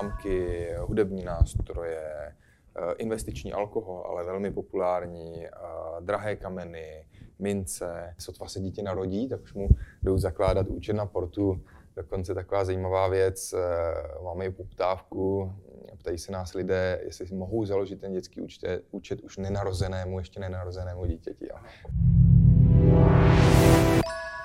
známky, hudební nástroje, eh, investiční alkohol, ale velmi populární, eh, drahé kameny, mince. Sotva se dítě narodí, tak už mu jdou zakládat účet na portu. Dokonce taková zajímavá věc, máme i poptávku, ptají se nás lidé, jestli mohou založit ten dětský účet, účet už nenarozenému, ještě nenarozenému dítěti.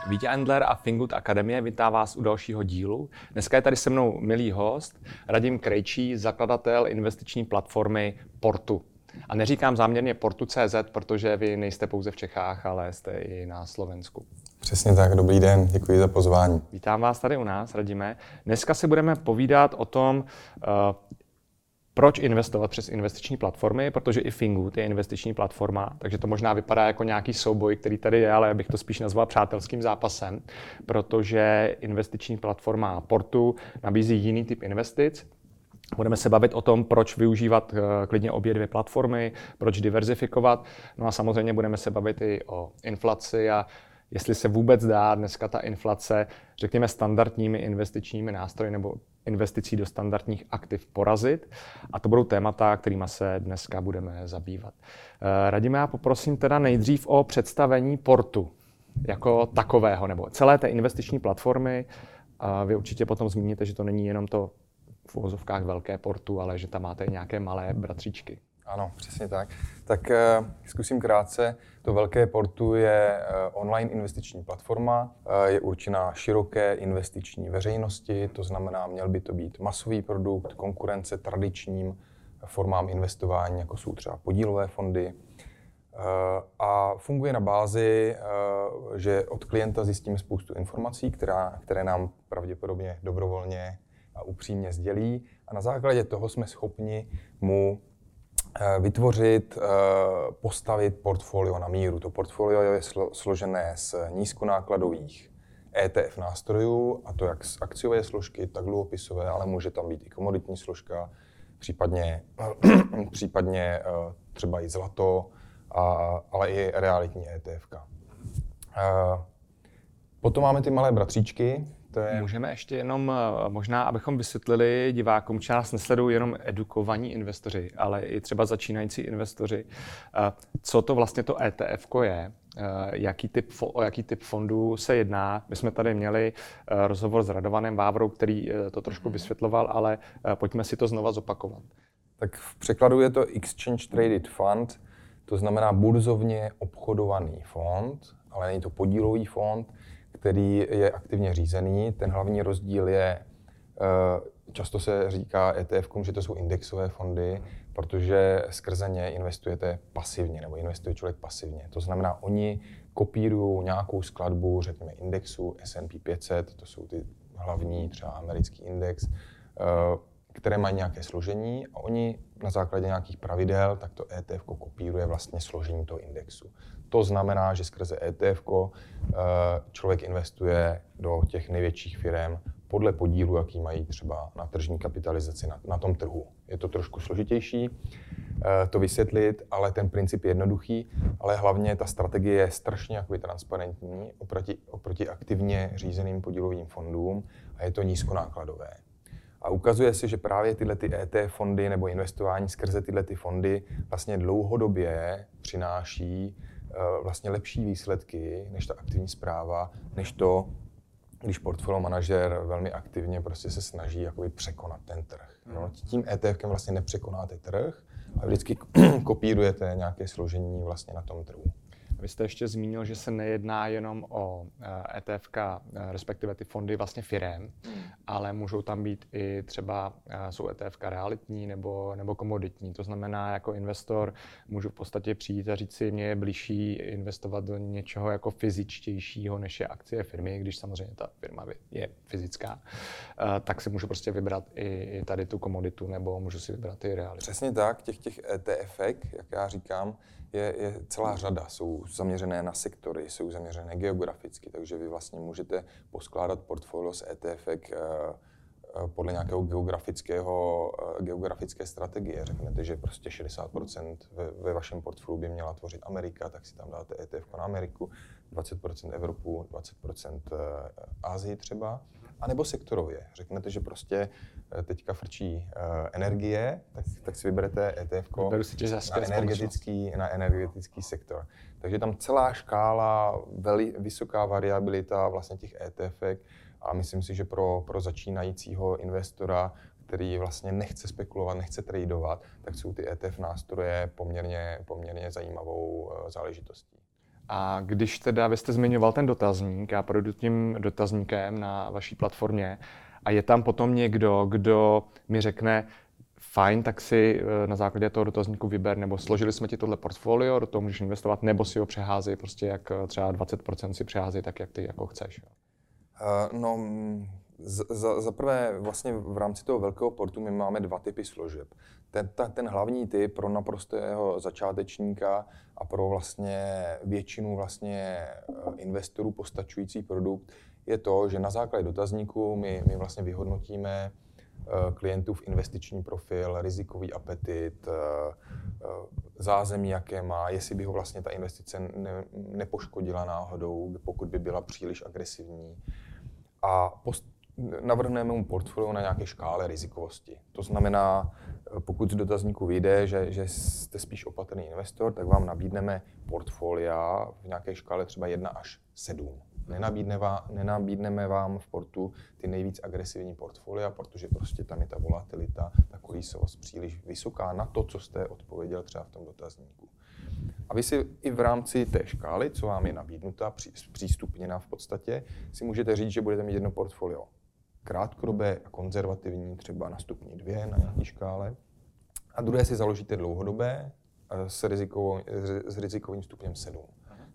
Vítě Endler a Fingood Akademie vítá vás u dalšího dílu. Dneska je tady se mnou milý host, Radim Krejčí, zakladatel investiční platformy Portu. A neříkám záměrně Portu.cz, protože vy nejste pouze v Čechách, ale jste i na Slovensku. Přesně tak, dobrý den, děkuji za pozvání. Vítám vás tady u nás, Radíme. Dneska si budeme povídat o tom, eh, proč investovat přes investiční platformy? Protože i Fingood je investiční platforma, takže to možná vypadá jako nějaký souboj, který tady je, ale já bych to spíš nazval přátelským zápasem, protože investiční platforma Portu nabízí jiný typ investic, Budeme se bavit o tom, proč využívat eh, klidně obě dvě platformy, proč diverzifikovat. No a samozřejmě budeme se bavit i o inflaci a jestli se vůbec dá dneska ta inflace, řekněme, standardními investičními nástroji nebo investicí do standardních aktiv porazit. A to budou témata, kterými se dneska budeme zabývat. Eh, Radíme, já poprosím teda nejdřív o představení portu jako takového, nebo celé té investiční platformy. A vy určitě potom zmíníte, že to není jenom to v uvozovkách velké portu, ale že tam máte nějaké malé bratříčky. Ano, přesně tak. Tak uh, zkusím krátce. To velké portu je uh, online investiční platforma, uh, je určená široké investiční veřejnosti, to znamená, měl by to být masový produkt, konkurence tradičním formám investování, jako jsou třeba podílové fondy. A funguje na bázi, že od klienta zjistíme spoustu informací, která, které nám pravděpodobně dobrovolně a upřímně sdělí. A na základě toho jsme schopni mu Eh, vytvořit, eh, postavit portfolio na míru. To portfolio je složené z nízkonákladových ETF nástrojů, a to jak z akciové složky, tak dluhopisové, ale může tam být i komoditní složka, případně, případně eh, třeba i zlato, a, ale i realitní ETF. Potom máme ty malé bratříčky, to je... Můžeme ještě jenom, eh, možná, abychom vysvětlili divákům, že nás nesledují jenom edukovaní investoři, ale i třeba začínající investoři, eh, co to vlastně to ETF je, eh, jaký typ, o jaký typ fondů se jedná. My jsme tady měli rozhovor s Radovanem Vávrou, který to trošku vysvětloval, ale pojďme si to znova zopakovat. Tak v překladu je to Exchange Traded Fund, to znamená burzovně obchodovaný fond, ale není to podílový fond který je aktivně řízený. Ten hlavní rozdíl je, eh, často se říká ETF, že to jsou indexové fondy, protože skrze ně investujete pasivně, nebo investuje člověk pasivně. To znamená, oni kopírují nějakou skladbu, řekněme, indexu S&P 500, to jsou ty hlavní, třeba americký index, eh, které mají nějaké složení a oni na základě nějakých pravidel, tak to ETF kopíruje vlastně složení toho indexu. To znamená, že skrze ETF eh, člověk investuje do těch největších firm podle podílu, jaký mají třeba na tržní kapitalizaci na, na tom trhu. Je to trošku složitější eh, to vysvětlit, ale ten princip je jednoduchý, ale hlavně ta strategie je strašně jakoby transparentní oproti, oproti aktivně řízeným podílovým fondům a je to nízkonákladové. A ukazuje se, že právě tyhle ty ETF fondy nebo investování skrze tyhle ty fondy vlastně dlouhodobě přináší vlastně lepší výsledky než ta aktivní zpráva, než to, když portfolio manažer velmi aktivně prostě se snaží jakoby překonat ten trh. No, hmm. tím ETFkem vlastně nepřekonáte trh, ale vždycky kopírujete nějaké složení vlastně na tom trhu. Vy jste ještě zmínil, že se nejedná jenom o ETF, eh, e eh, respektive ty fondy vlastně firem, hmm. ale můžou tam být i třeba, eh, jsou ETF realitní nebo, nebo komoditní. To znamená, jako investor můžu v podstatě přijít a říct si, mně je blížší investovat do něčeho jako fyzičtějšího, než je akcie firmy, když samozřejmě ta firma je fyzická, tak si můžu prostě vybrat i, tady tu komoditu nebo můžu si vybrat i realitu. Přesně tak, těch, těch ETF, jak já říkám, je, je celá řada. Jsou zaměřené na sektory, jsou zaměřené geograficky, takže vy vlastně můžete poskládat portfolio z ETF eh, eh, podle nějakého geografického, eh, geografické strategie. Řeknete, že prostě 60% ve, ve vašem portfoliu by měla tvořit Amerika, tak si tam dáte ETF na Ameriku, 20% Evropu, 20% Asii třeba. Anebo sektorově. Řeknete, že prostě eh, teďka frčí uh, energie, tak, tak si vyberete ETF na energetický, na energetický sektor. Takže tam celá škála, veli, vysoká variabilita vlastně těch ETF a myslím si, že pro, pro začínajícího investora, který vlastně nechce spekulovat, nechce tradovat, tak jsou ty ETF nástroje poměrně, poměrně zajímavou uh, záležitostí. A když teda vy jste zmiňoval ten dotazník, já projdu tím dotazníkem na vaší platformě a je tam potom někdo, kdo mi řekne, fajn, tak si eh, na základě toho dotazníku vyber, nebo složili jsme ti tohle portfolio, do toho můžeš investovat, nebo si ho přeházej, prostě jak eh, třeba 20% si přeházej tak, jak ty jako chceš. Uh, no, za, za prvé, vlastně v rámci toho velkého portu my máme dva typy služeb. Ten, ta, ten hlavní typ pro naprostého začátečníka a pro vlastně většinu vlastně eh, investorů postačující produkt je to, že na základě dotazníku my, my vlastně vyhodnotíme eh, klientův investiční profil, rizikový apetit, eh, zázemí, jaké má, jestli by ho vlastně ta investice ne, nepoškodila náhodou, pokud by byla příliš agresivní. A post, navrhneme mu portfolio na nějaké škále rizikovosti. To znamená, pokud z dotazníku vyjde, že, že jste spíš opatrný investor, tak vám nabídneme portfolia v nějaké škále třeba 1 až 7. Nenabídne vám, nenabídneme vám v portu ty nejvíc agresivní portfolia, protože prostě tam je ta volatilita, ta kolísovost příliš vysoká na to, co jste odpověděl třeba v tom dotazníku. A vy si i v rámci té škály, co vám je nabídnuta, přístupněna v podstatě, si můžete říct, že budete mít jedno portfolio krátkodobé a konzervativní, třeba na stupni 2 na nějaké škále. A druhé si založíte dlouhodobé s, rizikovou, s rizikovým stupněm 7.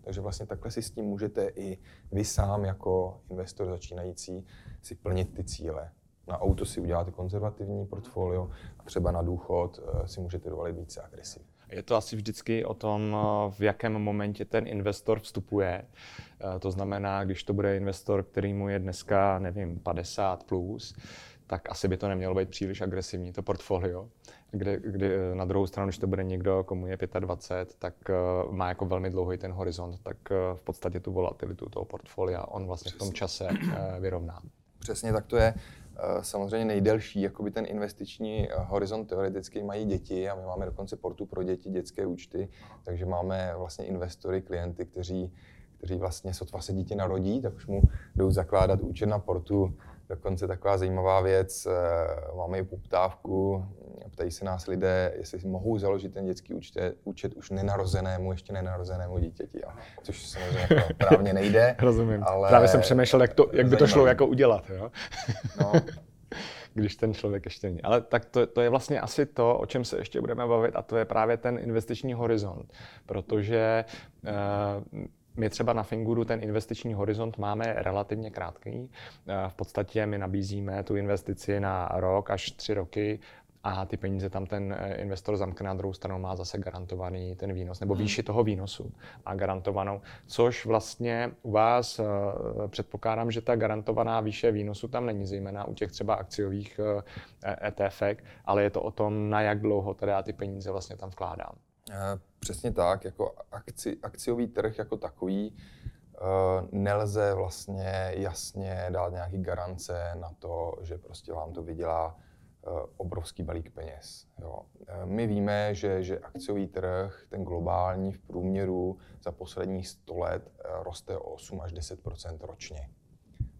Takže vlastně takhle si s tím můžete i vy sám jako investor začínající si plnit ty cíle. Na auto si uděláte konzervativní portfolio a třeba na důchod eh, si můžete dovolit více agresivní. Je to asi vždycky o tom, eh, v jakém momentě ten investor vstupuje. Eh, to znamená, když to bude investor, který mu je dneska, nevím, 50 plus, tak asi by to nemělo být příliš agresivní, to portfolio. Kdy, kdy eh, na druhou stranu, když to bude někdo, komu je 25, tak má jako velmi dlouhý ten horizont, tak v podstatě tu volatilitu toho portfolia on vlastně Přesně. v tom čase vyrovná. Přesně tak to je. Eh, samozřejmě nejdelší jakoby ten investiční eh, horizont teoreticky mají děti a my máme dokonce portu pro děti, dětské účty, takže máme vlastně investory, klienty, kteří, kteří vlastně sotva se dítě narodí, tak už mu jdou zakládat účet na portu. Dokonce taková zajímavá věc, eh, máme i poptávku, ptají se nás lidé, jestli mohou založit ten dětský účet, účet už nenarozenému, ještě nenarozenému dítěti, a což samozřejmě jako právně nejde. Rozumím. Ale Právě jsem přemýšlel, jak, to, jak by to šlo jako udělat. Jo? No. když ten člověk ještě není. Ale tak to, to je vlastně asi to, o čem se ještě budeme bavit, a to je právě ten investiční horizont. Protože uh, my třeba na Finguru ten investiční horizont máme relativně krátký. Eh, v podstatě my nabízíme tu investici na rok až tři roky a ty peníze tam ten eh, investor zamkne na druhou stranu má zase garantovaný ten výnos, nebo hmm. výši toho výnosu a garantovanou, což vlastně u vás uh, předpokládám, že ta garantovaná výše výnosu tam není, zejména u těch třeba akciových eh, ETF, ale je to o tom, na jak dlouho teda ty peníze vlastně tam vkládám. Přesně tak, jako akci, akciový trh jako takový nelze vlastně jasně dát nějaký garance na to, že prostě vám to vydělá Eh, obrovský balík peněz. Jo. Eh, my víme, že, že akciový trh, ten globální v průměru za posledních 100 let eh, roste o 8 až 10% ročně.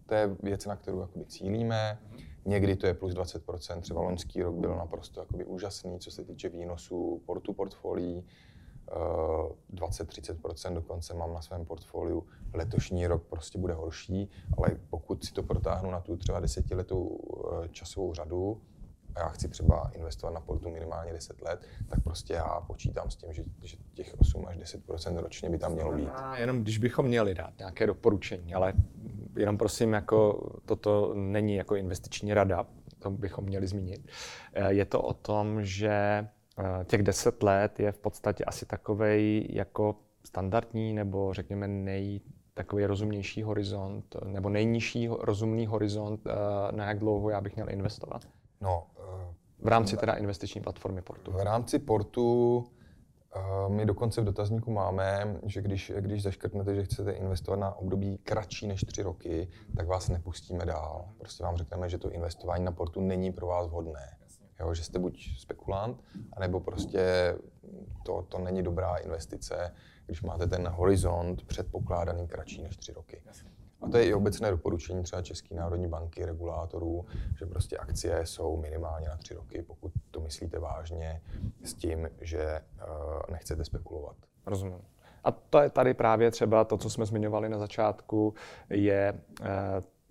To je věc, na kterou jakoby cílíme. Někdy to je plus 20% třeba loňský rok byl naprosto jakoby úžasný, co se týče výnosů portu portfolií. 20-30% dokonce mám na svém portfoliu. Letošní rok prostě bude horší, ale pokud si to protáhnu na tu třeba desetiletou časovou řadu, já chci třeba investovat na portu minimálně 10 let, tak prostě já počítám s tím, že, že těch 8 až 10% ročně by tam mělo být. A jenom když bychom měli dát nějaké doporučení, ale jenom prosím, jako toto není jako investiční rada, to bychom měli zmínit. Eh, je to o tom, že eh, těch 10 let je v podstatě asi takovej jako standardní nebo řekněme nej, takový rozumnější horizont nebo nejnižší rozumný horizont, eh, na jak dlouho já bych měl investovat? No, v rámci teda investiční platformy Portu. V rámci Portu My dokonce v dotazníku máme, že když, když zaškrtnete, že chcete investovat na období kratší než tři roky, tak vás nepustíme dál. Prostě vám řekneme, že to investování na portu není pro vás vhodné. Jo, že jste buď spekulant, anebo prostě to, to není dobrá investice, když máte ten horizont předpokládaný kratší než tři roky. A to je i obecné doporučení třeba České národní banky, regulátorů, že prostě akcie jsou minimálně na tři roky, pokud to myslíte vážně s tím, že uh, nechcete spekulovat. Rozumím. A to je tady právě třeba to, co jsme zmiňovali na začátku, je uh,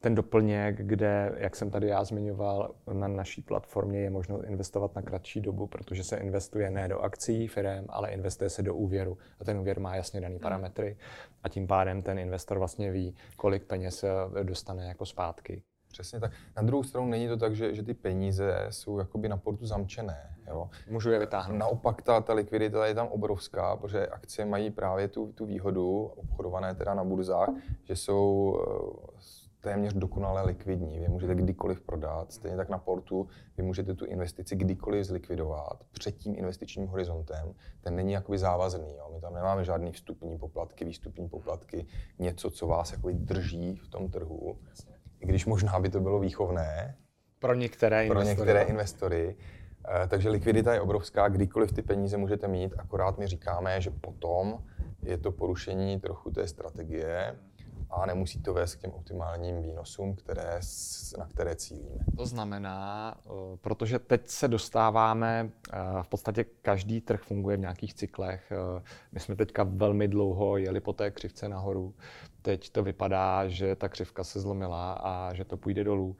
ten doplněk, kde, jak jsem tady já zmiňoval, na naší platformě je možno investovat na kratší dobu, protože se investuje ne do akcí firm, ale investuje se do úvěru. A ten úvěr má jasně daný hmm. parametry a tím pádem ten investor vlastně ví, kolik peněz eh, dostane jako zpátky. Přesně tak. Na druhou stranu není to tak, že, že ty peníze jsou jakoby na portu zamčené. Jo? Můžu je vytáhnout. Naopak ta, ta likvidita je tam obrovská, protože akcie mají právě tu, tu výhodu, obchodované teda na burzách, že jsou eh, téměř dokonale likvidní. Vy můžete kdykoliv prodat, stejně tak na portu vy můžete tu investici kdykoliv zlikvidovat před tím investičním horizontem. Ten není jakoby závazný. Jo. My tam nemáme žádný vstupní poplatky, výstupní poplatky, něco, co vás jakoby drží v tom trhu. I když možná by to bylo výchovné. Pro některé pro investory. některé investory. Eh, takže likvidita je obrovská, kdykoliv ty peníze můžete mít, akorát my říkáme, že potom je to porušení trochu té strategie, a nemusí to vést k těm optimálním výnosům, které, na které cílíme. To znamená, eh, protože teď se dostáváme, eh, v podstatě každý trh funguje v nějakých cyklech. Eh, my jsme teďka velmi dlouho jeli po té křivce nahoru. Teď to vypadá, že ta křivka se zlomila a že to půjde dolů.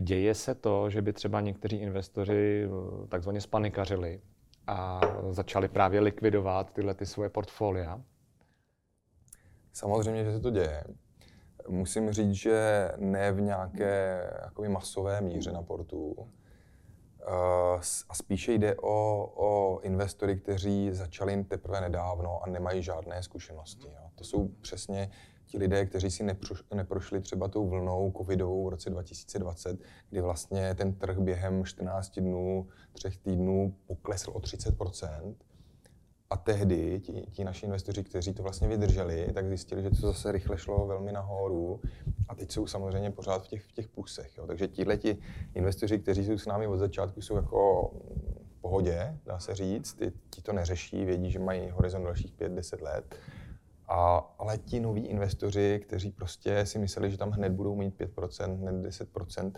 Děje se to, že by třeba někteří investoři takzvaně spanikařili a začali právě likvidovat tyhle ty svoje portfolia? Samozřejmě, že se to děje. Musím říct, že ne v nějaké jakoby, masové míře na portu. Eh, a spíše jde o, o investory, kteří začali teprve nedávno a nemají žádné zkušenosti. Jo. To jsou přesně ti lidé, kteří si neprošli třeba tou vlnou covidovou v roce 2020, kdy vlastně ten trh během 14 dnů, třech týdnů poklesl o 30 a tehdy ti, ti naši investoři, kteří to vlastně vydrželi, tak zjistili, že to zase rychle šlo velmi nahoru. A teď jsou samozřejmě pořád v těch, v těch plusech. Jo. Takže tihle ti investoři, kteří jsou s námi od začátku, jsou jako v pohodě, dá se říct. Ty, ti to neřeší, vědí, že mají horizont dalších 5-10 let. A, ale ti noví investoři, kteří prostě si mysleli, že tam hned budou mít 5%, hned 10%,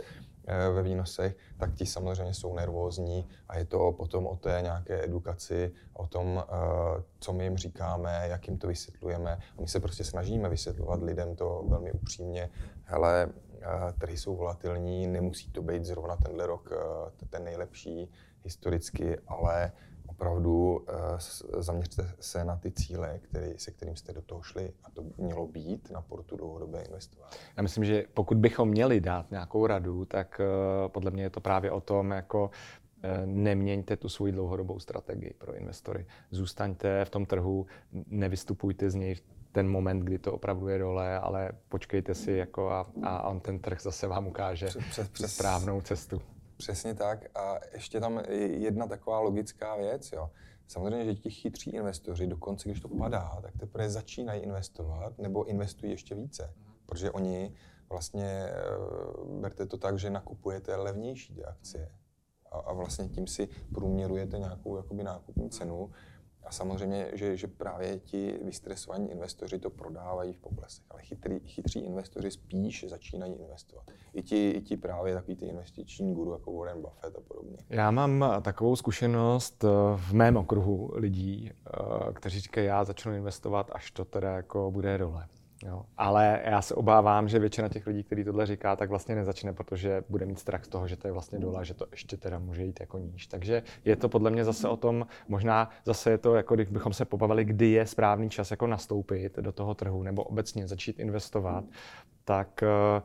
Eh, ve výnosech, tak ti samozřejmě jsou nervózní a je to potom o té nějaké edukaci, o tom, eh, co my jim říkáme, jak jim to vysvětlujeme. A my se prostě snažíme vysvětlovat lidem to velmi upřímně. Hele, eh, trhy jsou volatilní, nemusí to být zrovna tenhle rok ten nejlepší historicky, ale opravdu uh, zaměřte se na ty cíle, který, se kterým jste do toho šli a to mělo být na portu dlouhodobé investování. Já myslím, že pokud bychom měli dát nějakou radu, tak uh, podle mě je to právě o tom, jako eh, neměňte tu svoji dlouhodobou strategii pro investory. Zůstaňte v tom trhu, nevystupujte z něj v ten moment, kdy to opravdu je dole, ale počkejte si jako a, a on ten trh zase vám ukáže přes, přes, správnou cestu. Přesně tak. A ještě tam jedna taková logická věc. Jo. Samozřejmě, že ti chytří investoři, dokonce když to padá, tak teprve začínají investovat nebo investují ještě více. Protože oni vlastně, eh, berte to tak, že nakupujete levnější ty akcie. A, a vlastně tím si průměrujete nějakou jakoby nákupní cenu a samozřejmě, že, že právě ti vystresovaní investoři to prodávají v poklesech, ale chytrý, chytří investoři spíš začínají investovat. I ti, i ti právě takový ty investiční guru jako Warren Buffett a podobně. Já mám takovou zkušenost eh, v mém okruhu lidí, eh, kteří říkají, já začnu investovat, až to teda jako bude dole. Jo. Ale já se obávám, že většina těch lidí, kteří tohle říká, tak vlastně nezačne, protože bude mít strach z toho, že to je vlastně dole, že to ještě teda může jít jako níž. Takže je to podle mě zase o tom, možná zase je to jako kdybychom se pobavili, kdy je správný čas jako nastoupit do toho trhu nebo obecně začít investovat, tak uh,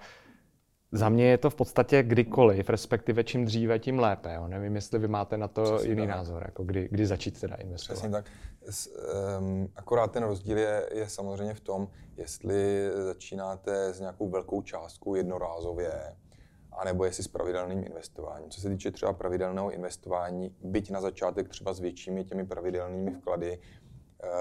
za mě je to v podstatě kdykoliv, respektive čím dříve, tím lépe. Jo. Nevím, jestli vy máte na to Přesně jiný tak. názor, jako kdy, kdy začít teda investovat. Přesně tak. S, um, akorát ten rozdíl je, je samozřejmě v tom, jestli začínáte s nějakou velkou částkou jednorázově, anebo jestli s pravidelným investováním. Co se týče třeba pravidelného investování, byť na začátek třeba s většími těmi pravidelnými vklady,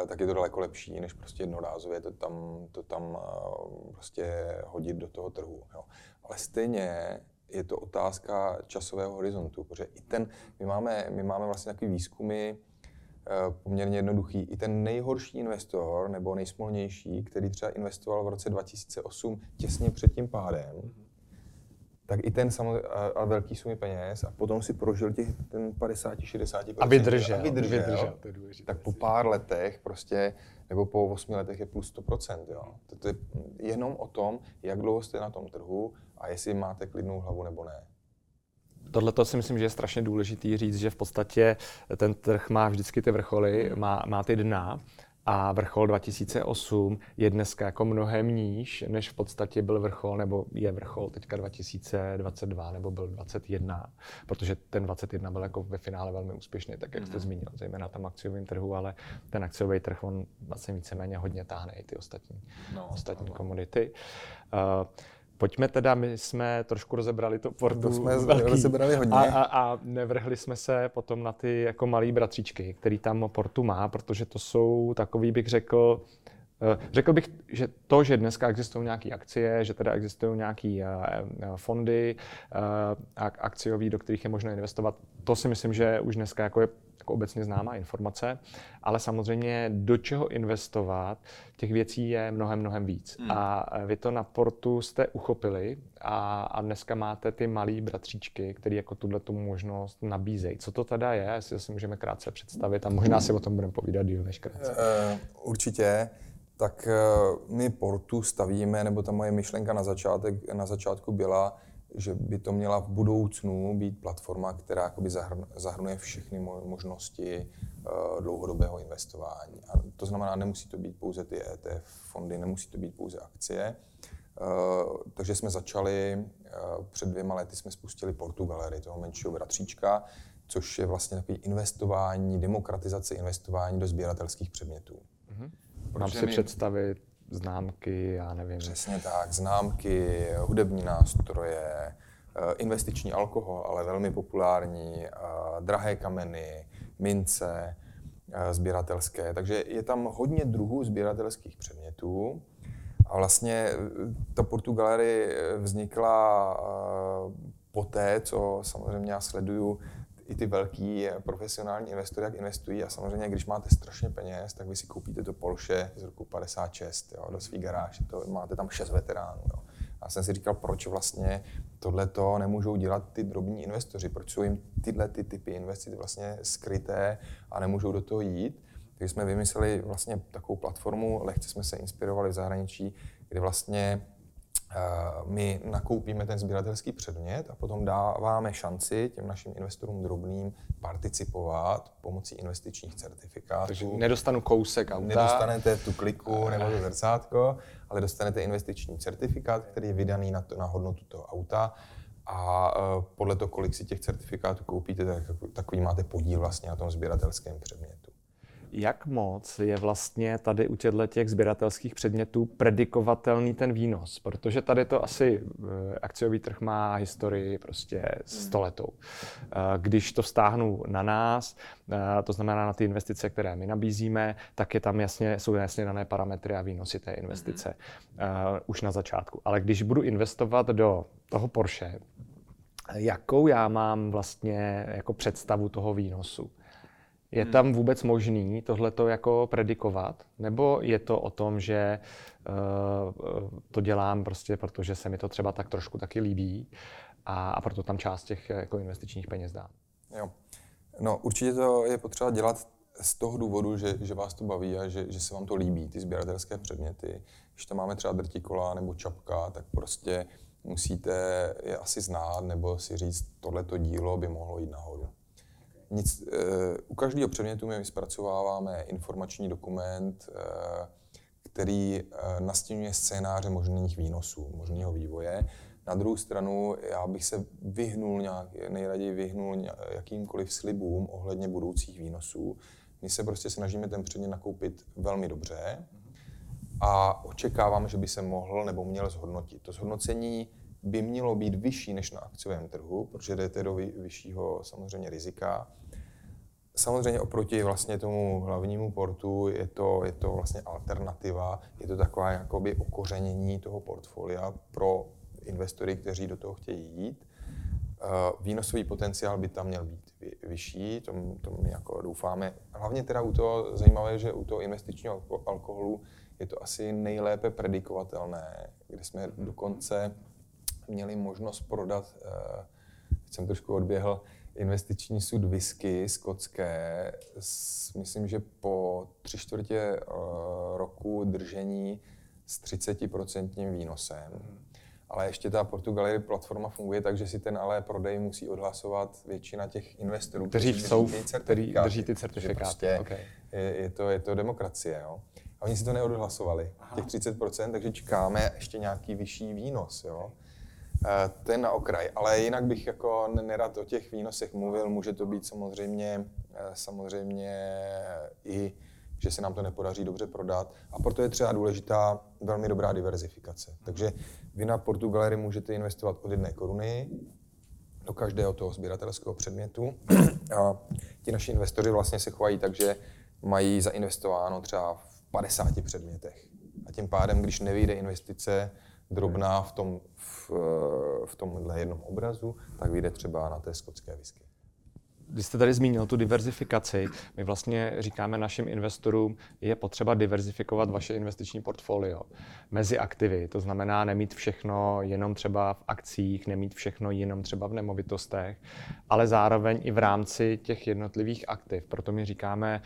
tak je to daleko lepší, než prostě jednorázově to tam, to tam eh, prostě hodit do toho trhu. Jo. Ale stejně je to otázka časového horizontu, protože i ten, my máme, my máme vlastně takový výzkumy, Eh, poměrně jednoduchý. I ten nejhorší investor nebo nejsmolnější, který třeba investoval v roce 2008 těsně před tím pádem, tak i ten samozřejmě, a velký sumy peněz a potom si prožil těch ten 50-60%. A vydržel. A vydržel, vydržel to je důležité. tak po pár letech prostě, nebo po 8 letech je plus 100%. Jo. To, to je jenom o tom, jak dlouho jste na tom trhu a jestli máte klidnou hlavu nebo ne. Tohle to si myslím, že je strašně důležitý říct, že v podstatě ten trh má vždycky ty vrcholy, má, má ty dna a vrchol 2008 je dneska jako mnohem níž, než v podstatě byl vrchol, nebo je vrchol teďka 2022, nebo byl 21, protože ten 21 byl jako ve finále velmi úspěšný, tak jak jste mm. zmínil, zejména tam akciovým trhu, ale ten akciový trh, on vlastně víceméně hodně táhne i ty ostatní, no, ostatní no. komodity. Uh, Pojďme teda, my jsme trošku rozebrali to Portu. To jsme velký, rozebrali hodně. A, a, a nevrhli jsme se potom na ty jako malý bratříčky, který tam Portu má, protože to jsou takový, bych řekl, eh, Řekl bych, že to, že dneska existují nějaké akcie, že teda existují nějaké eh, eh, fondy akciový, do kterých je možno investovat, to si myslím, že už dneska jako je jako obecně známá informace, ale samozřejmě do čeho investovat, těch věcí je mnohem, mnohem víc. Hmm. A vy to na portu jste uchopili a, a dneska máte ty malý bratříčky, který jako tuhle tu možnost nabízejí. Co to teda je, jestli si můžeme krátce představit a možná si o tom budeme povídat díl než krátce. Uh, určitě. Tak uh, my portu stavíme, nebo ta moje myšlenka na, začátek, na začátku byla, že by to měla v budoucnu být platforma, která jakoby zahrnuje všechny možnosti uh, dlouhodobého investování. A to znamená, nemusí to být pouze ty ETF fondy, nemusí to být pouze akcie. Uh, takže jsme začali, uh, před dvěma lety jsme spustili Portugalery, toho menšího bratříčka, což je vlastně takový investování, demokratizace investování do sběratelských předmětů. Mm-hmm. Mám si my... představit známky, já nevím. Přesně tak, známky, hudební nástroje, eh, investiční alkohol, ale velmi populární, eh, drahé kameny, mince, eh, sběratelské. Takže je tam hodně druhů sběratelských předmětů. A vlastně ta Portugalery vznikla poté, co samozřejmě já sleduju i ty velký profesionální investory, jak investují. A samozřejmě, když máte strašně peněz, tak vy si koupíte to Porsche z roku 56 jo, do svý garáže. To, máte tam šest veteránů. Jo. A jsem si říkal, proč vlastně tohle to nemůžou dělat ty drobní investoři, proč jsou jim tyhle ty typy investic vlastně skryté a nemůžou do toho jít. Takže jsme vymysleli vlastně takovou platformu, lehce jsme se inspirovali v zahraničí, kdy vlastně my nakoupíme ten sběratelský předmět a potom dáváme šanci těm našim investorům drobným participovat pomocí investičních certifikátů. Takže nedostanu kousek auta. Nedostanete tu kliku nebo to zrcátko, ale dostanete investiční certifikát, který je vydaný na, to, na hodnotu toho auta a e, podle toho, kolik si těch certifikátů koupíte, tak takový máte podíl vlastně na tom sběratelském předmětu jak moc je vlastně tady u těchto těch sběratelských předmětů predikovatelný ten výnos, protože tady to asi eh, akciový trh má historii prostě stoletou. Eh, když to stáhnu na nás, eh, to znamená na ty investice, které my nabízíme, tak je tam jasně, jsou jasně dané parametry a výnosy té investice už na začátku. Ale když budu investovat do toho Porsche, jakou já mám vlastně jako představu toho výnosu? Je hmm. tam vůbec možný tohleto jako predikovat? Nebo je to o tom, že uh, to dělám prostě, protože se mi to třeba tak trošku taky líbí a, a proto tam část těch jako investičních peněz dám? Jo. No určitě to je potřeba dělat z toho důvodu, že, že vás to baví a že, že se vám to líbí, ty sběratelské předměty. Když tam máme třeba drtikola nebo čapka, tak prostě musíte je asi znát nebo si říct, tohleto dílo by mohlo jít nahoru. Nic, uh, u každého předmětu my zpracováváme informační dokument, uh, který uh, nastínuje scénáře možných výnosů, možného vývoje. Na druhou stranu já bych se vyhnul nějak, nejraději vyhnul jakýmkoliv slibům ohledně budoucích výnosů. My se prostě snažíme ten předmět nakoupit velmi dobře a očekáváme, že by se mohl nebo měl zhodnotit. To zhodnocení by mělo být vyšší než na akciovém trhu, protože jdete do vyššího samozřejmě rizika. Samozřejmě oproti vlastně tomu hlavnímu portu je to, je to vlastně alternativa, je to taková jakoby okořenění toho portfolia pro investory, kteří do toho chtějí jít. Eh, výnosový potenciál by tam měl být vyšší, to, to my jako doufáme. Hlavně teda u toho zajímavé, že u toho investičního alkoholu je to asi nejlépe predikovatelné, kde jsme dokonce měli možnost prodat, uh, jsem trošku odběhl, investiční sud whisky skotské, s, myslím, že po tři čtvrtě uh, roku držení s 30% výnosem. Hmm ale ještě ta Portugalie platforma funguje tak, že si ten ale prodej musí odhlasovat většina těch investorů, kteří, kteří jsou, kteří drží ty certifikáty. Prostě okay. je, je, to, je to demokracie. Jo? A oni si to neodhlasovali, Aha. těch 30%, takže čekáme ještě nějaký vyšší výnos. Jo? E, ten na okraj. Ale jinak bych jako nerad o těch výnosech mluvil, může to být samozřejmě, e, samozřejmě i že se nám to nepodaří dobře prodat. A proto je třeba důležitá velmi dobrá diverzifikace. Takže vy na Portugalery můžete investovat od jedné koruny do každého toho sběratelského předmětu. A ti naši investoři vlastně se chovají tak, že mají zainvestováno třeba v 50 předmětech. A tím pádem, když nevyjde investice drobná v, tom, v, v tomhle jednom obrazu, tak vyjde třeba na té skotské whisky. Když jste tady zmínil tu diverzifikaci, my vlastně říkáme našim investorům, je potřeba diverzifikovat vaše investiční portfolio mezi aktivy. To znamená nemít všechno jenom třeba v akcích, nemít všechno jenom třeba v nemovitostech, ale zároveň i v rámci těch jednotlivých aktiv. Proto my říkáme,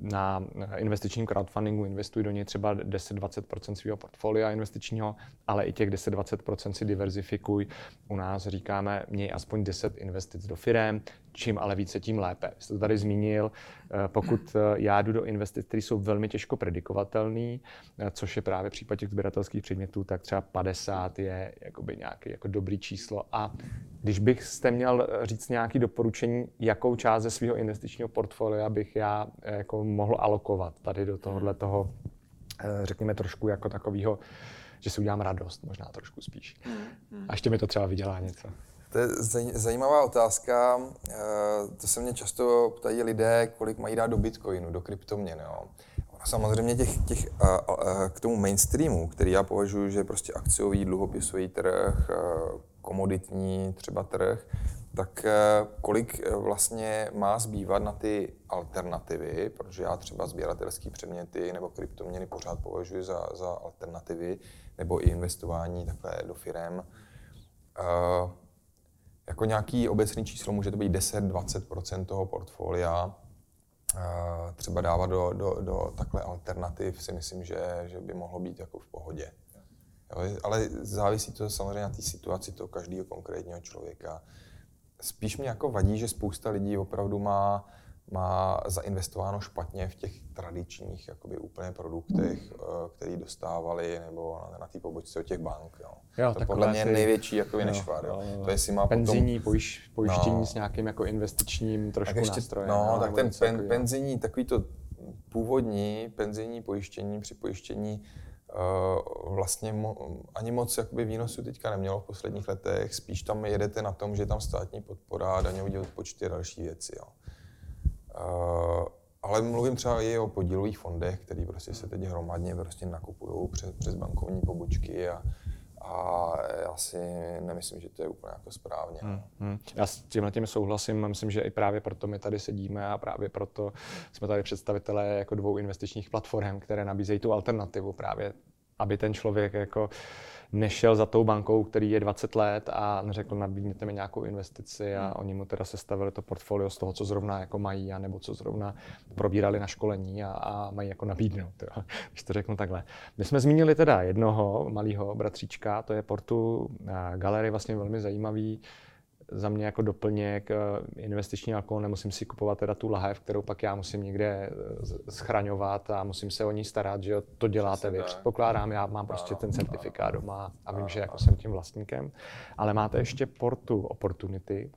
na investičním crowdfundingu investují do něj třeba 10-20% svého portfolia investičního, ale i těch 10-20% si diverzifikuj. U nás říkáme, měj aspoň 10 investic do firem, čím ale více, tím lépe. Jste to tady zmínil, eh, pokud eh, já jdu do investic, které jsou velmi těžko predikovatelné, eh, což je právě případ těch sběratelských předmětů, tak třeba 50 je jakoby nějaký jako dobrý číslo. A když bych jste měl říct nějaké doporučení, jakou část ze svého investičního portfolia bych já jako mohl alokovat tady do tohohle toho, řekněme trošku jako takového, že si udělám radost, možná trošku spíš. Hmm, hmm. A ještě mi to třeba vydělá něco. To je zajímavá otázka. Eh, to se mě často ptají lidé, kolik mají dát do Bitcoinu, do kryptoměn. Jo. Samozřejmě těch, těch, k tomu mainstreamu, který já považuji, že je prostě akciový, dluhopisový trh, komoditní třeba trh, tak eh, kolik eh, vlastně má zbývat na ty alternativy, protože já třeba sběratelské předměty nebo kryptoměny pořád považuji za, za alternativy, nebo i investování takhle do firem jako nějaký obecný číslo může to být 10-20 toho portfolia. Třeba dávat do, do, do takhle alternativ si myslím, že, že by mohlo být jako v pohodě. Jo, ale závisí to samozřejmě na té situaci toho každého konkrétního člověka. Spíš mi jako vadí, že spousta lidí opravdu má má zainvestováno špatně v těch tradičních jakoby úplně produktech, hmm. Eh, které dostávali nebo na, na té pobočce od těch bank. Jo. Jo, to podle mě je největší jakoby jo, nešvar. Jo. Jo, to jestli má penzijní potom, pojiš, pojištění no, s nějakým jako investičním trošku tak ještě, nástrojem. No, no tak ten pen, penzijní, takový to původní penzijní pojištění, připojištění Uh, vlastně mo, ani moc jakoby výnosu teďka nemělo v posledních letech, spíš tam jedete na tom, že je tam státní podpora, daňový odpočty a další věci. Jo. Uh, ale mluvím třeba i o podílových fondech, které prostě se teď hromadně prostě nakupují přes, přes bankovní pobočky a, a já si nemyslím, že to je úplně jako správně. Hmm, hmm. Já s tímhle tím souhlasím a myslím, že i právě proto my tady sedíme a právě proto jsme tady představitelé jako dvou investičních platform, které nabízejí tu alternativu právě, aby ten člověk jako nešel za tou bankou, který je 20 let a neřekl, nabídněte mi nějakou investici a hmm. oni mu teda sestavili to portfolio z toho, co zrovna jako mají, a nebo co zrovna probírali na školení a, a mají jako nabídnout, jo, když to řeknu takhle. My jsme zmínili teda jednoho malého bratříčka, to je Portu Galerie, vlastně velmi zajímavý za mě jako doplněk eh, investiční alkohol, nemusím si kupovat teda tu lahev, kterou pak já musím někde eh, schraňovat a musím se o ní starat, že jo, to děláte vy. Předpokládám, já mám prostě ten certifikát doma a vím, že jako jsem tím vlastníkem. Ale máte ještě portu Opportunity.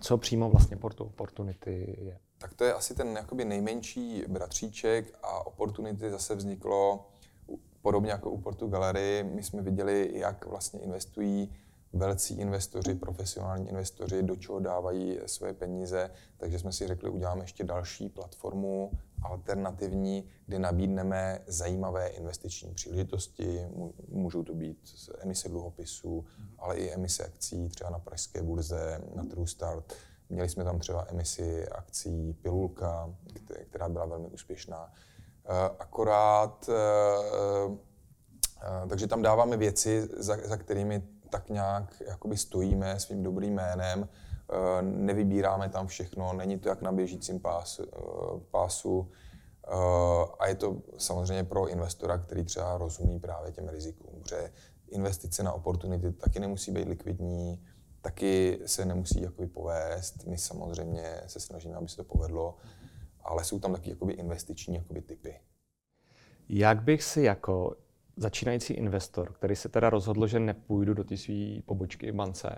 Co přímo vlastně portu Opportunity je? Tak to je asi ten jakoby nejmenší bratříček a Opportunity zase vzniklo podobně jako u Portu Gallery, my jsme viděli, jak vlastně investují velcí investoři, profesionální investoři, do čeho dávají své peníze, takže jsme si řekli, uděláme ještě další platformu alternativní, kde nabídneme zajímavé investiční příležitosti. Můžou to být emise dluhopisů, ale i emise akcí, třeba na pražské burze, na True Start. Měli jsme tam třeba emisi akcí Pilulka, která byla velmi úspěšná. Eh, akorát, eh, eh, takže tam dáváme věci, za, za kterými tak nějak jakoby stojíme svým dobrým jménem, eh, nevybíráme tam všechno, není to jak na běžícím pásu, eh, pásu eh, a je to samozřejmě pro investora, který třeba rozumí právě těm rizikům, protože investice na oportunity taky nemusí být likvidní, taky se nemusí jakoby povést. My samozřejmě se snažíme, aby se to povedlo, ale jsou tam taky jakoby investiční jakoby typy. Jak bych si jako začínající investor, který se teda rozhodl, že nepůjdu do té své pobočky bance,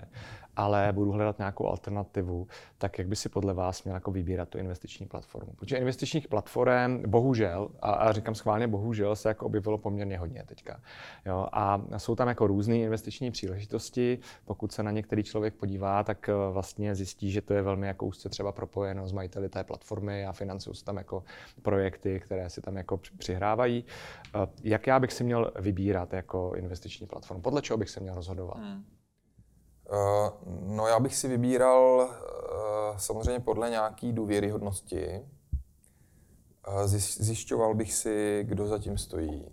ale budu hledat nějakou alternativu, tak jak by si podle vás měl jako vybírat tu investiční platformu? Protože investičních platform, bohužel, a, a říkám schválně bohužel, se jako objevilo poměrně hodně teďka. Jo, a jsou tam jako různé investiční příležitosti. Pokud se na některý člověk podívá, tak eh, vlastně zjistí, že to je velmi jako úzce třeba propojeno s majiteli té platformy a financují se tam jako projekty, které si tam jako přihrávají. Eh, jak já bych si měl vybírat jako investiční platformu? Podle čeho bych se měl rozhodovat? Hmm. Uh, no já bych si vybíral uh, samozřejmě podle nějaký důvěryhodnosti. Uh, zjišťoval bych si, kdo zatím stojí,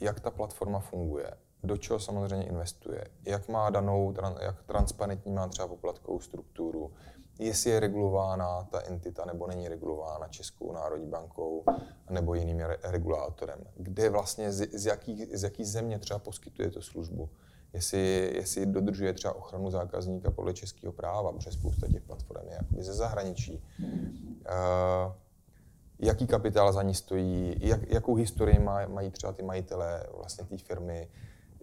jak ta platforma funguje, do čeho samozřejmě investuje, jak má danou, jak transparentní má třeba poplatkovou strukturu, jestli je regulována ta entita nebo není regulována Českou národní bankou nebo jiným regulátorem, kde vlastně z, z, jaký, z jaký země třeba poskytuje tu službu jestli, jestli dodržuje třeba ochranu zákazníka podle českého práva, protože spousta těch platform je jakoby ze zahraničí. Uh, jaký kapitál za ní stojí, jak, jakou historii má, mají třeba ty majitelé vlastně té firmy,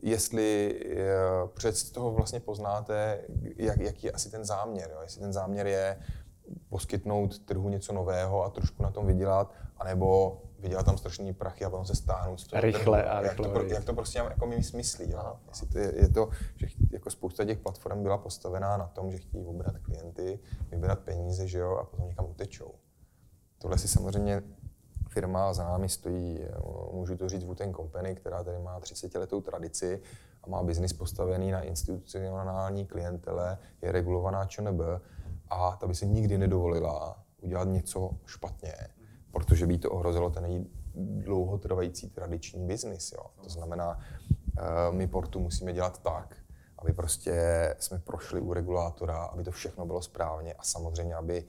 jestli uh, před z toho vlastně poznáte, jak, jaký je asi ten záměr. Jo? Jestli ten záměr je poskytnout trhu něco nového a trošku na tom vydělat, anebo vydělat tam strašný prachy a potom se stáhnout z toho Rychle trhu. a rychle. Jak to, jak to prostě jako mi smyslí. Jo? Jestli to je, je, to, že jako spousta těch platform byla postavená na tom, že chtějí vybrat klienty, vybrat peníze, že jo, a potom někam utečou. Tohle si samozřejmě firma za námi stojí, můžu to říct Wooten Company, která tady má 30 letou tradici a má biznis postavený na institucionální klientele, je regulovaná ČNB a ta by si nikdy nedovolila udělat něco špatně protože by to ohrozilo ten její dlouhotrvající tradiční biznis. Jo. To znamená, eh, my portu musíme dělat tak, aby prostě jsme prošli u regulátora, aby to všechno bylo správně a samozřejmě, aby,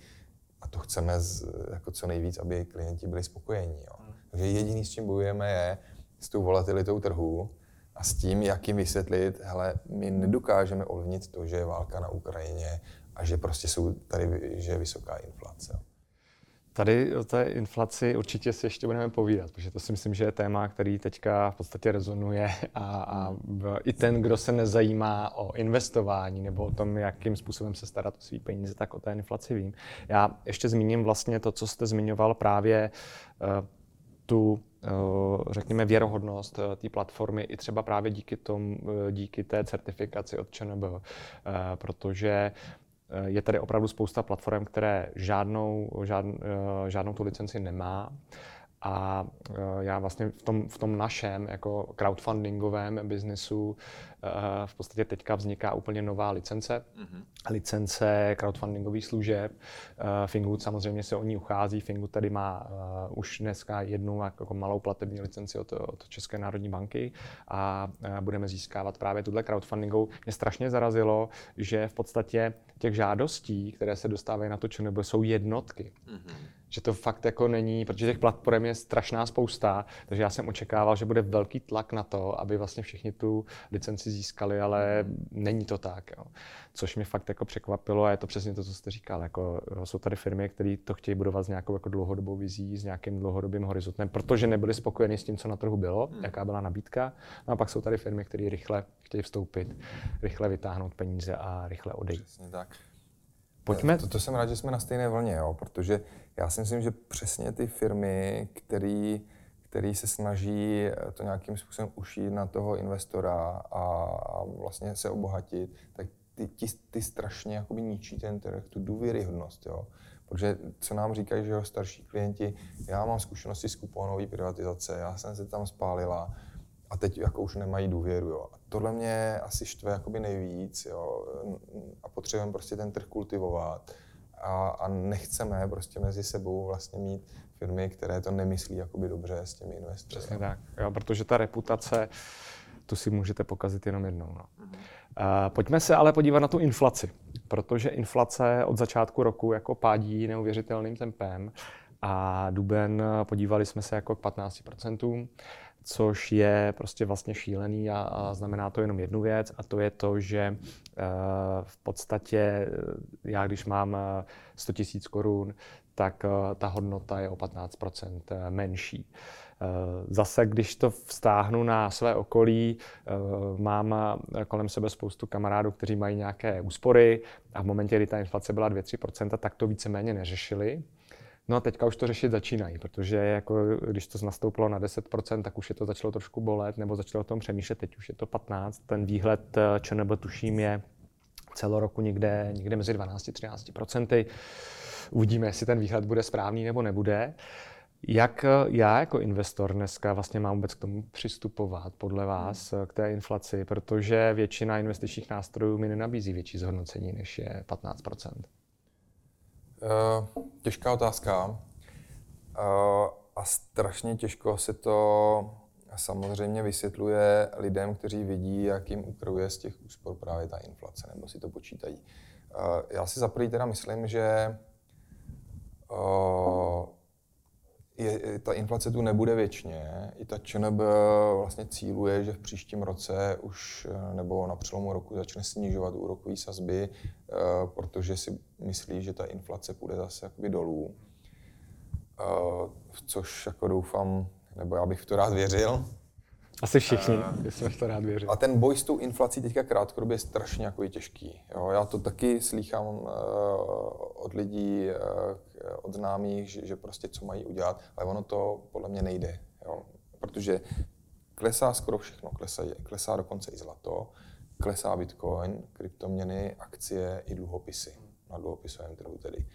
a to chceme z, jako co nejvíc, aby klienti byli spokojení. Jo. Hmm. Takže jediný, s čím bojujeme, je s tou volatilitou trhu a s tím, jak jim vysvětlit, hele, my nedokážeme ovlivnit to, že je válka na Ukrajině a že prostě jsou tady, že je vysoká inflace. Tady o té inflaci určitě si ještě budeme povídat, protože to si myslím, že je téma, který teďka v podstatě rezonuje a, a i ten, kdo se nezajímá o investování nebo o tom, jakým způsobem se starat o svý peníze, tak o té inflaci vím. Já ještě zmíním vlastně to, co jste zmiňoval právě uh, tu eh, řekněme, věrohodnost eh, té platformy i třeba právě díky, tom, díky té certifikaci od ČNB, protože je tady opravdu spousta platform, které žádnou, žád, eh, žádnou tu licenci nemá. A eh, já vlastně v tom, v tom našem jako crowdfundingovém biznesu eh, v podstatě teďka vzniká úplně nová licence. Mm-hmm. Licence crowdfundingových služeb. Fingood samozřejmě se o ní uchází. Fingood tady má už dneska jednu jako malou platební licenci od, od České národní banky a budeme získávat právě tuhle crowdfundingovou. Mě strašně zarazilo, že v podstatě těch žádostí, které se dostávají na to ČNB, jsou jednotky. Mm-hmm. Že to fakt jako není, protože těch platform je strašná spousta, takže já jsem očekával, že bude velký tlak na to, aby vlastně všichni tu licenci získali, ale není to tak. Jo. Což mě fakt jako překvapilo a je to přesně to, co jste říkal. Jako, jsou tady firmy, které to chtějí budovat s nějakou jako dlouhodobou vizí, s nějakým dlouhodobým horizontem, protože nebyli spokojeni s tím, co na trhu bylo, mm. jaká byla nabídka. No a pak jsou tady firmy, které rychle chtějí vstoupit, rychle vytáhnout peníze a rychle odejít. Přesně tak. Pojďme. To, to jsem rád, že jsme na stejné vlně, jo, protože já si myslím, že přesně ty firmy, který, který se snaží to nějakým způsobem ušít na toho investora a, a vlastně se obohatit, tak ty, ty, ty strašně jakoby ničí ten trh, tu důvěryhodnost. Jo. Protože co nám říkají, že jo, starší klienti, já mám zkušenosti s kuponové privatizace, já jsem se tam spálila a teď jako už nemají důvěru. Jo. A tohle mě asi štve jakoby nejvíc jo. a potřebujeme prostě ten trh kultivovat a, a nechceme prostě mezi sebou vlastně mít firmy, které to nemyslí jakoby dobře s těmi investory. Přesně tak, jo, protože ta reputace, tu si můžete pokazit jenom jednou. No. Uh, pojďme se ale podívat na tu inflaci, protože inflace od začátku roku jako pádí neuvěřitelným tempem a duben podívali jsme se jako k 15%, což je prostě vlastně šílený a, a znamená to jenom jednu věc a to je to, že uh, v podstatě já když mám 100 000 korun, tak ta hodnota je o 15% menší. Eh, zase, když to vztáhnu na své okolí, eh, mám kolem sebe spoustu kamarádů, kteří mají nějaké úspory a v momentě, kdy ta inflace byla 2-3%, tak to víceméně neřešili. No a teďka už to řešit začínají, protože jako, když to nastoupilo na 10%, tak už je to začalo trošku bolet, nebo začalo o tom přemýšlet, teď už je to 15%. Ten výhled eh, ČNB tuším je celo roku někde, někde mezi 12-13%. Uvidíme, jestli ten výhled bude správný nebo nebude. Jak eh, já jako investor dneska vlastně mám vůbec k tomu přistupovat podle vás hmm. k té inflaci, protože většina investičních nástrojů mi nenabízí větší zhodnocení, než je 15 uh, eh, Těžká otázka. Uh, a strašně těžko se to samozřejmě vysvětluje lidem, kteří vidí, jak jim ukruje z těch úspor právě ta inflace, nebo si to počítají. Uh, já si za teda myslím, že je, ta inflace tu nebude věčně. I ta ČNB vlastně cíluje, že v příštím roce už nebo na přelomu roku začne snižovat úrokové sazby, eh, protože si myslí, že ta inflace půjde zase jakoby dolů. Eh, což jako doufám, nebo já bych v to rád věřil. Asi všichni, uh, jsme v to rád věřili. A ten boj s tou inflací teďka krátkodobě je strašně jako těžký. Jo, já to taky slýchám uh, od lidí, uh, od známých, že, že prostě co mají udělat, ale ono to podle mě nejde. Jo, protože klesá skoro všechno, klesá, klesá dokonce i zlato, klesá bitcoin, kryptoměny, akcie i dluhopisy na dluhopisovém trhu tedy.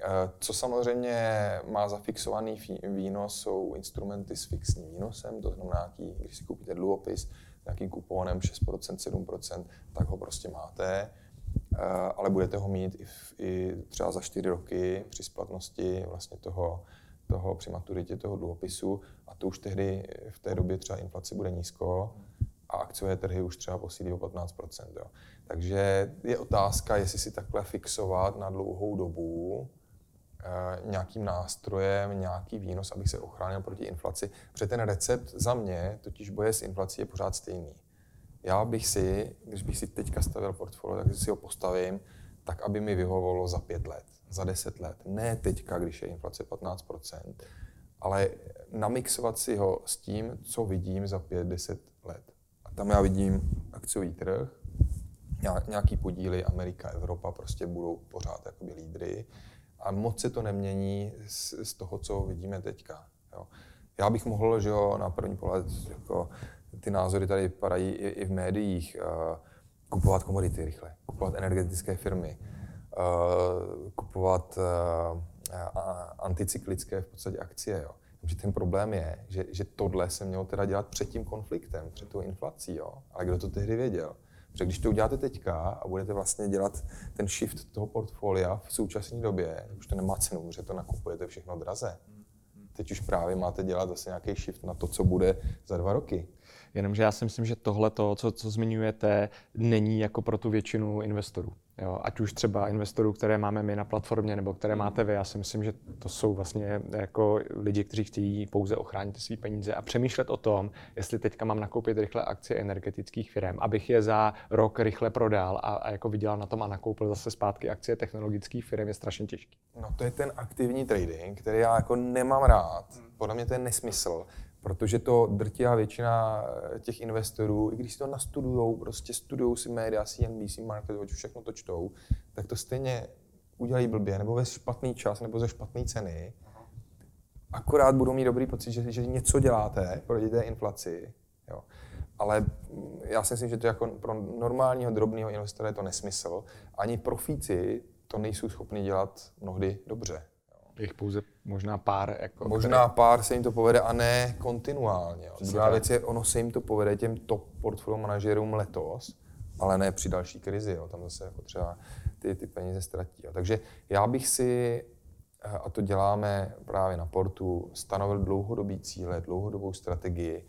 Eh, co samozřejmě má zafixovaný výnos, jsou instrumenty s fixním výnosem, to znamená, když si koupíte dluhopis nějakým kuponem 6%, 7%, tak ho prostě máte, eh, ale budete ho mít i, v, i třeba za 4 roky při splatnosti vlastně toho, toho při maturitě toho dluhopisu a to už tehdy v té době třeba inflace bude nízko a akciové trhy už třeba posílí o 15%. Jo. Takže je otázka, jestli si takhle fixovat na dlouhou dobu, Eh, nějakým nástrojem, nějaký výnos, abych se ochránil proti inflaci. Protože ten recept za mě, totiž boje s inflací, je pořád stejný. Já bych si, když bych si teďka stavil portfolio, tak si ho postavím tak, aby mi vyhovovalo za pět let, za deset let. Ne teďka, když je inflace 15%, ale namixovat si ho s tím, co vidím za pět, deset let. A tam já vidím akciový trh, nějaký podíly Amerika, Evropa prostě budou pořád jakoby lídry a moc se to nemění z, z toho, co vidíme teďka. Jo. Já bych mohl, že jo, na první pohled, jako ty názory tady padají i, i v médiích, uh, kupovat komodity rychle, kupovat energetické firmy, uh, kupovat uh, anticyklické v podstatě akcie. Jo. Takže ten problém je, že, že tohle se mělo teda dělat před tím konfliktem, před tou inflací. Jo. Ale kdo to tehdy věděl? Protože když to uděláte teďka a budete vlastně dělat ten shift toho portfolia v současné době, už to nemá cenu, že to nakupujete všechno draze. Teď už právě máte dělat zase nějaký shift na to, co bude za dva roky. Jenomže já si myslím, že tohle, co, co zmiňujete, není jako pro tu většinu investorů. Jo, ať už třeba investorů, které máme my na platformě, nebo které máte vy, já si myslím, že to jsou vlastně jako lidi, kteří chtějí pouze ochránit své peníze a přemýšlet o tom, jestli teďka mám nakoupit rychle akcie energetických firm, abych je za rok rychle prodal a, a jako vydělal na tom a nakoupil zase zpátky akcie technologických firm, je strašně těžký. No to je ten aktivní trading, který já jako nemám rád. Podle mě to je nesmysl protože to drtivá většina eh, těch investorů, i když si to nastudujou, prostě studují si média, CNBC, Market Watch, všechno to čtou, tak to stejně udělají blbě, nebo ve špatný čas, nebo ze špatné ceny. akorát budou mít dobrý pocit, že, že něco děláte proti té inflaci. Jo. Ale mm, já si myslím, že to jako pro normálního drobného investora je to nesmysl. Ani profíci to nejsou schopni dělat mnohdy dobře. Jich pouze možná pár. Jako možná pár se jim to povede a ne kontinuálně. Druhá věc je, ono se jim to povede těm top portfolio manažerům letos, ale ne při další krizi. Jo. Tam zase jako třeba ty, ty peníze ztratí. Jo. Takže já bych si, eh, a to děláme právě na portu, stanovil dlouhodobý cíle, dlouhodobou strategii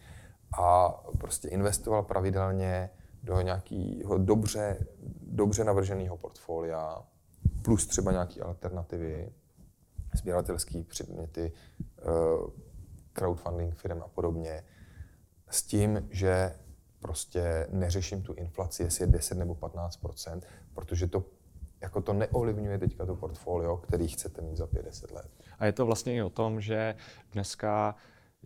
a prostě investoval pravidelně do nějakého dobře, dobře navrženého portfolia, plus třeba nějaké alternativy, sběratelské předměty, eh, crowdfunding firm a podobně, s tím, že prostě neřeším tu inflaci, jestli je 10 nebo 15 protože to jako to neovlivňuje teďka to portfolio, který chcete mít za 5-10 let. A je to vlastně i o tom, že dneska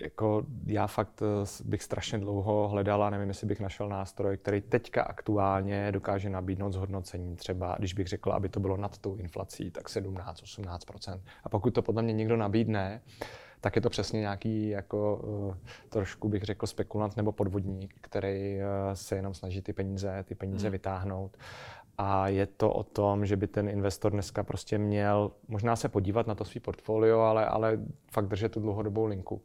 jako já fakt eh, bych strašně dlouho hledala, nevím, jestli bych našel nástroj, který teďka aktuálně dokáže nabídnout zhodnocení. Třeba, když bych řekl, aby to bylo nad tou inflací, tak 17-18%. A pokud to podle mě někdo nabídne, tak je to přesně nějaký jako uh, trošku bych řekl spekulant nebo podvodník, který uh, se jenom snaží ty peníze, ty peníze hmm. vytáhnout. A je to o tom, že by ten investor dneska prostě měl možná se podívat na to svý portfolio, ale, ale fakt držet tu dlouhodobou linku.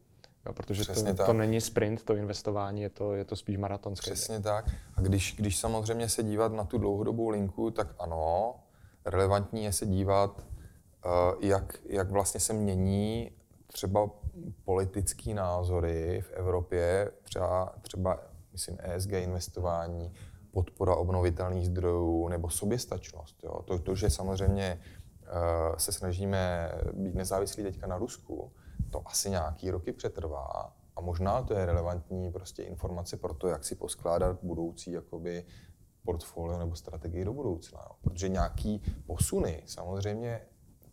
Jo, protože to, to není sprint, to investování, je to, je to spíš maratonské. Přesně tak. A když, když samozřejmě se dívat na tu dlouhodobou linku, tak ano, relevantní je se dívat, uh, jak, jak vlastně se mění třeba politické názory v Evropě, třeba, třeba myslím ESG investování, podpora obnovitelných zdrojů nebo soběstačnost. Jo. To, to, že samozřejmě uh, se snažíme být nezávislí teďka na Rusku, to asi nějaký roky přetrvá a možná to je relevantní prostě informace pro to, jak si poskládat budoucí jakoby portfolio nebo strategii do budoucna. Jo. Protože nějaký posuny, samozřejmě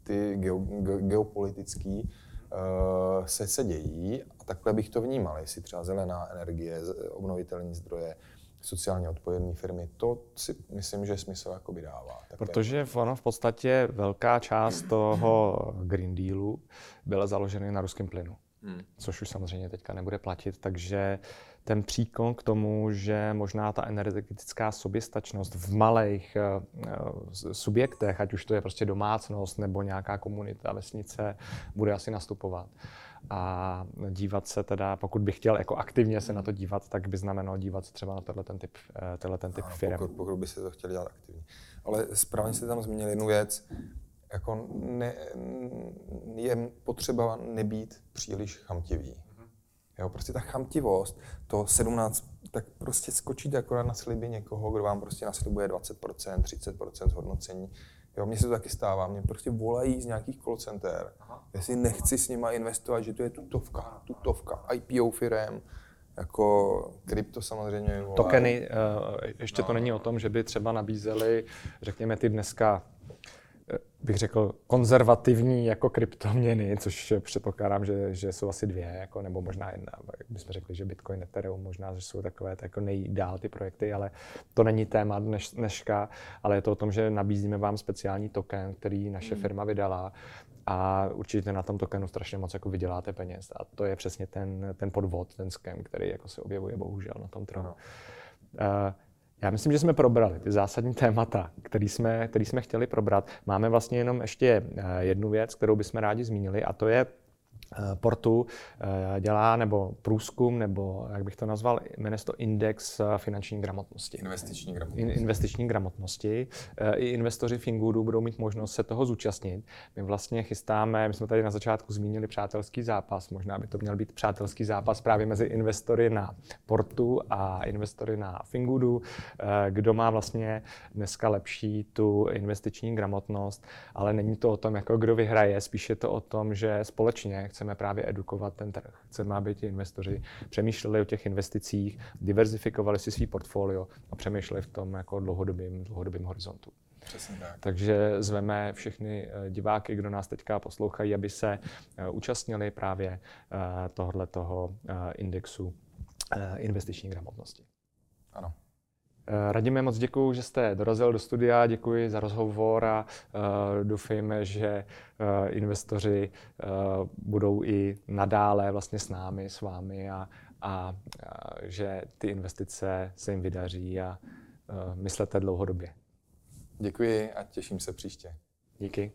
ty geo, ge, geopolitický, uh, se, se dějí a takhle bych to vnímal, jestli třeba zelená energie, obnovitelné zdroje, sociálně odpovědné firmy, to si myslím, že smysl jakoby dává. Takhle. Protože ono v podstatě velká část toho Green Dealu byla založena na ruském plynu. Hmm. Což už samozřejmě teďka nebude platit, takže ten příkon k tomu, že možná ta energetická soběstačnost v malých uh, subjektech, ať už to je prostě domácnost nebo nějaká komunita, vesnice, bude asi nastupovat a dívat se teda, pokud bych chtěl jako aktivně se na to dívat, tak by znamenalo dívat se třeba na tenhle ten typ, eh, tenhle ten typ firm. Pokud, pokud by se to chtěl dělat aktivně. Ale správně jste tam zmínil jednu věc, jako ne, je potřeba nebýt příliš chamtivý. Mhm. Jo, prostě ta chamtivost, to 17, tak prostě skočíte akorát na sliby někoho, kdo vám prostě naslibuje 20%, 30% zhodnocení Jo, mně se to taky stává, mě prostě volají z nějakých call center, jestli nechci s nima investovat, že to je tutovka, tutovka, IPO firem, jako krypto samozřejmě volá. Tokeny, uh, ještě no. to není o tom, že by třeba nabízeli, řekněme, ty dneska bych řekl, konzervativní jako kryptoměny, což předpokládám, že, že jsou asi dvě, jako, nebo možná jedna. Bychom řekli, že Bitcoin, Ethereum, možná, že jsou takové jako nejdál ty projekty, ale to není téma dneš, dneška, ale je to o tom, že nabízíme vám speciální token, který naše hmm. firma vydala a určitě na tom tokenu strašně moc jako vyděláte peněz. A to je přesně ten, ten podvod, ten scam, který jako se objevuje bohužel na tom trhu. No. Uh, já myslím, že jsme probrali ty zásadní témata, které jsme, který jsme chtěli probrat. Máme vlastně jenom ještě eh, jednu věc, kterou bychom rádi zmínili, a to je portu eh, dělá, nebo průzkum, nebo jak bych to nazval, jmenuje to index eh, finanční gramotnosti. Investiční gramotnosti. In, investiční gramotnosti. I investoři Fingudu budou mít možnost se toho zúčastnit. My vlastně chystáme, my jsme tady na začátku zmínili přátelský zápas, možná by to měl být přátelský zápas právě mezi investory na portu a investory na Fingudu, kdo má vlastně dneska lepší tu investiční gramotnost, ale není to o tom, jako kdo vyhraje, spíše to o tom, že společně chceme chceme právě edukovat ten trh. Chceme, aby ti investoři přemýšleli o těch investicích, diverzifikovali si svý portfolio a přemýšleli v tom jako dlouhodobým, dlouhodobým horizontu. Přesně tak. Takže zveme všechny eh, diváky, kdo nás teďka poslouchají, aby se eh, účastnili právě eh, tohoto toho indexu investiční gramotnosti. Ano. Radíme moc děkuji, že jste dorazil do studia, děkuji za rozhovor a uh, doufejme, že uh, investoři uh, budou i nadále vlastně s námi, s vámi a, a, a že ty investice se jim vydaří a uh, myslete dlouhodobě. Děkuji a těším se příště. Díky.